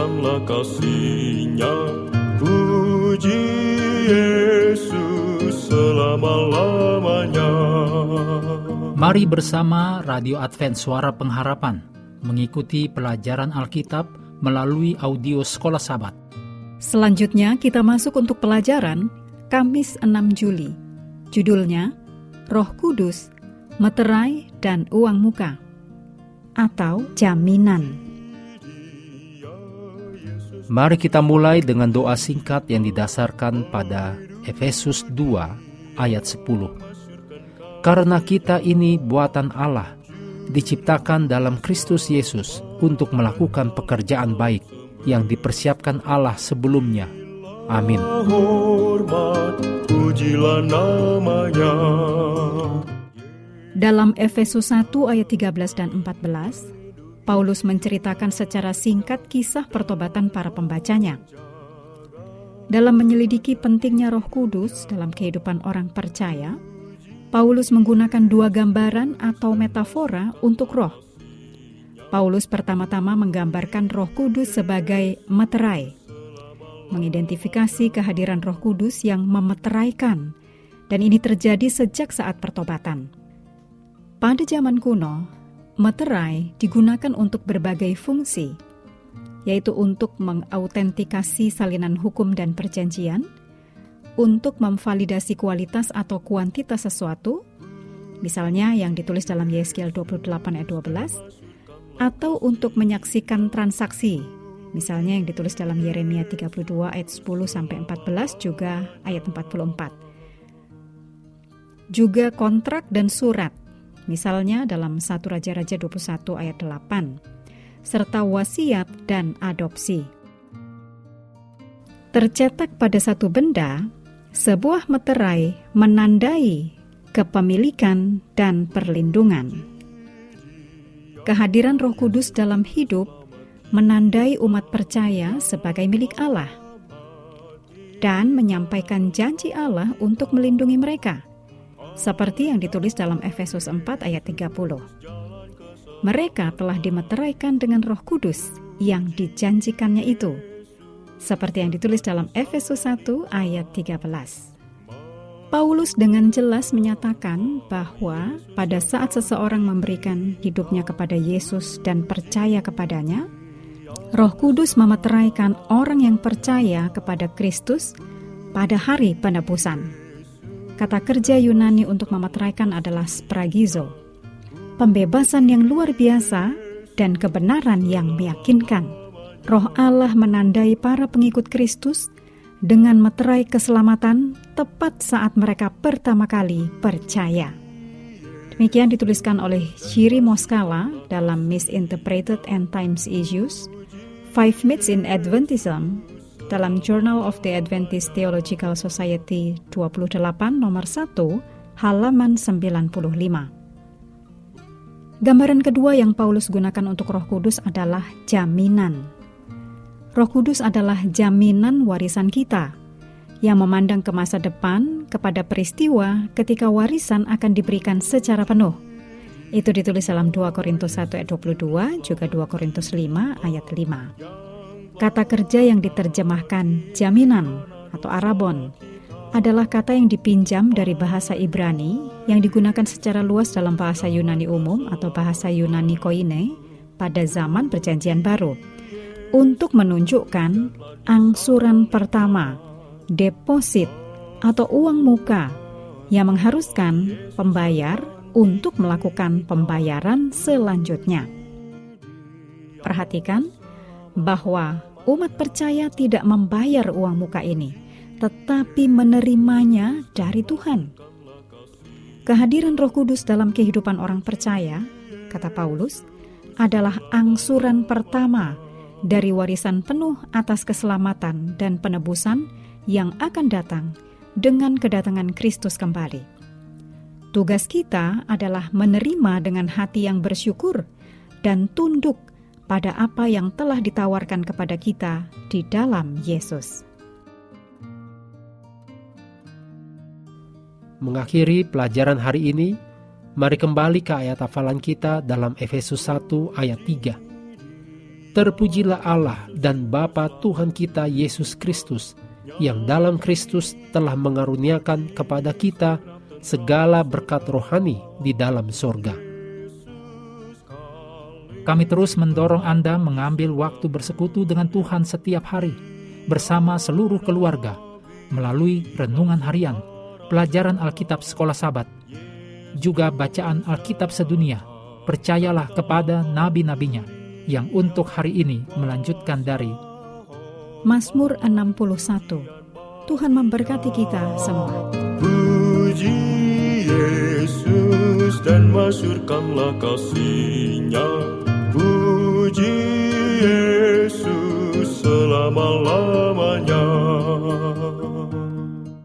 nyatakanlah kasihnya Puji Yesus selama-lamanya Mari bersama Radio Advent Suara Pengharapan mengikuti pelajaran Alkitab melalui audio Sekolah Sabat. Selanjutnya kita masuk untuk pelajaran Kamis 6 Juli. Judulnya Roh Kudus, Meterai dan Uang Muka atau Jaminan. Mari kita mulai dengan doa singkat yang didasarkan pada Efesus 2 ayat 10. Karena kita ini buatan Allah, diciptakan dalam Kristus Yesus untuk melakukan pekerjaan baik yang dipersiapkan Allah sebelumnya. Amin. Dalam Efesus 1 ayat 13 dan 14, Paulus menceritakan secara singkat kisah pertobatan para pembacanya. Dalam menyelidiki pentingnya Roh Kudus dalam kehidupan orang percaya, Paulus menggunakan dua gambaran atau metafora untuk roh. Paulus pertama-tama menggambarkan Roh Kudus sebagai meterai, mengidentifikasi kehadiran Roh Kudus yang memeteraikan, dan ini terjadi sejak saat pertobatan. Pada zaman kuno, Meterai digunakan untuk berbagai fungsi, yaitu untuk mengautentikasi salinan hukum dan perjanjian, untuk memvalidasi kualitas atau kuantitas sesuatu, misalnya yang ditulis dalam Yeskiel 28 ayat 12, atau untuk menyaksikan transaksi, misalnya yang ditulis dalam Yeremia 32 ayat 10 sampai 14 juga ayat 44. Juga kontrak dan surat misalnya dalam 1 Raja-Raja 21 ayat 8, serta wasiat dan adopsi. Tercetak pada satu benda, sebuah meterai menandai kepemilikan dan perlindungan. Kehadiran Roh Kudus dalam hidup menandai umat percaya sebagai milik Allah dan menyampaikan janji Allah untuk melindungi mereka seperti yang ditulis dalam Efesus 4 ayat 30. Mereka telah dimeteraikan dengan roh kudus yang dijanjikannya itu, seperti yang ditulis dalam Efesus 1 ayat 13. Paulus dengan jelas menyatakan bahwa pada saat seseorang memberikan hidupnya kepada Yesus dan percaya kepadanya, Roh Kudus memeteraikan orang yang percaya kepada Kristus pada hari penebusan. Kata kerja Yunani untuk memeteraikan adalah spragizo, pembebasan yang luar biasa dan kebenaran yang meyakinkan. Roh Allah menandai para pengikut Kristus dengan meterai keselamatan tepat saat mereka pertama kali percaya. Demikian dituliskan oleh Shiri Moskala dalam Misinterpreted End Times Issues, Five Myths in Adventism, dalam Journal of the Adventist Theological Society 28 nomor 1 halaman 95. Gambaran kedua yang Paulus gunakan untuk Roh Kudus adalah jaminan. Roh Kudus adalah jaminan warisan kita yang memandang ke masa depan kepada peristiwa ketika warisan akan diberikan secara penuh. Itu ditulis dalam 2 Korintus 1 ayat 22, juga 2 Korintus 5 ayat 5. Kata kerja yang diterjemahkan jaminan atau arabon adalah kata yang dipinjam dari bahasa Ibrani yang digunakan secara luas dalam bahasa Yunani umum atau bahasa Yunani koine pada zaman Perjanjian Baru untuk menunjukkan angsuran pertama, deposit atau uang muka yang mengharuskan pembayar untuk melakukan pembayaran selanjutnya. Perhatikan bahwa umat percaya tidak membayar uang muka ini, tetapi menerimanya dari Tuhan. Kehadiran Roh Kudus dalam kehidupan orang percaya, kata Paulus, adalah angsuran pertama dari warisan penuh atas keselamatan dan penebusan yang akan datang dengan kedatangan Kristus kembali. Tugas kita adalah menerima dengan hati yang bersyukur dan tunduk pada apa yang telah ditawarkan kepada kita di dalam Yesus. Mengakhiri pelajaran hari ini, mari kembali ke ayat hafalan kita dalam Efesus 1 ayat 3. Terpujilah Allah dan Bapa Tuhan kita Yesus Kristus, yang dalam Kristus telah mengaruniakan kepada kita segala berkat rohani di dalam sorga. Kami terus mendorong Anda mengambil waktu bersekutu dengan Tuhan setiap hari, bersama seluruh keluarga, melalui renungan harian, pelajaran Alkitab sekolah sabat, juga bacaan Alkitab sedunia. Percayalah kepada nabi-nabinya yang untuk hari ini melanjutkan dari Mazmur 61. Tuhan memberkati kita semua. Puji Yesus dan masyurkanlah kasihnya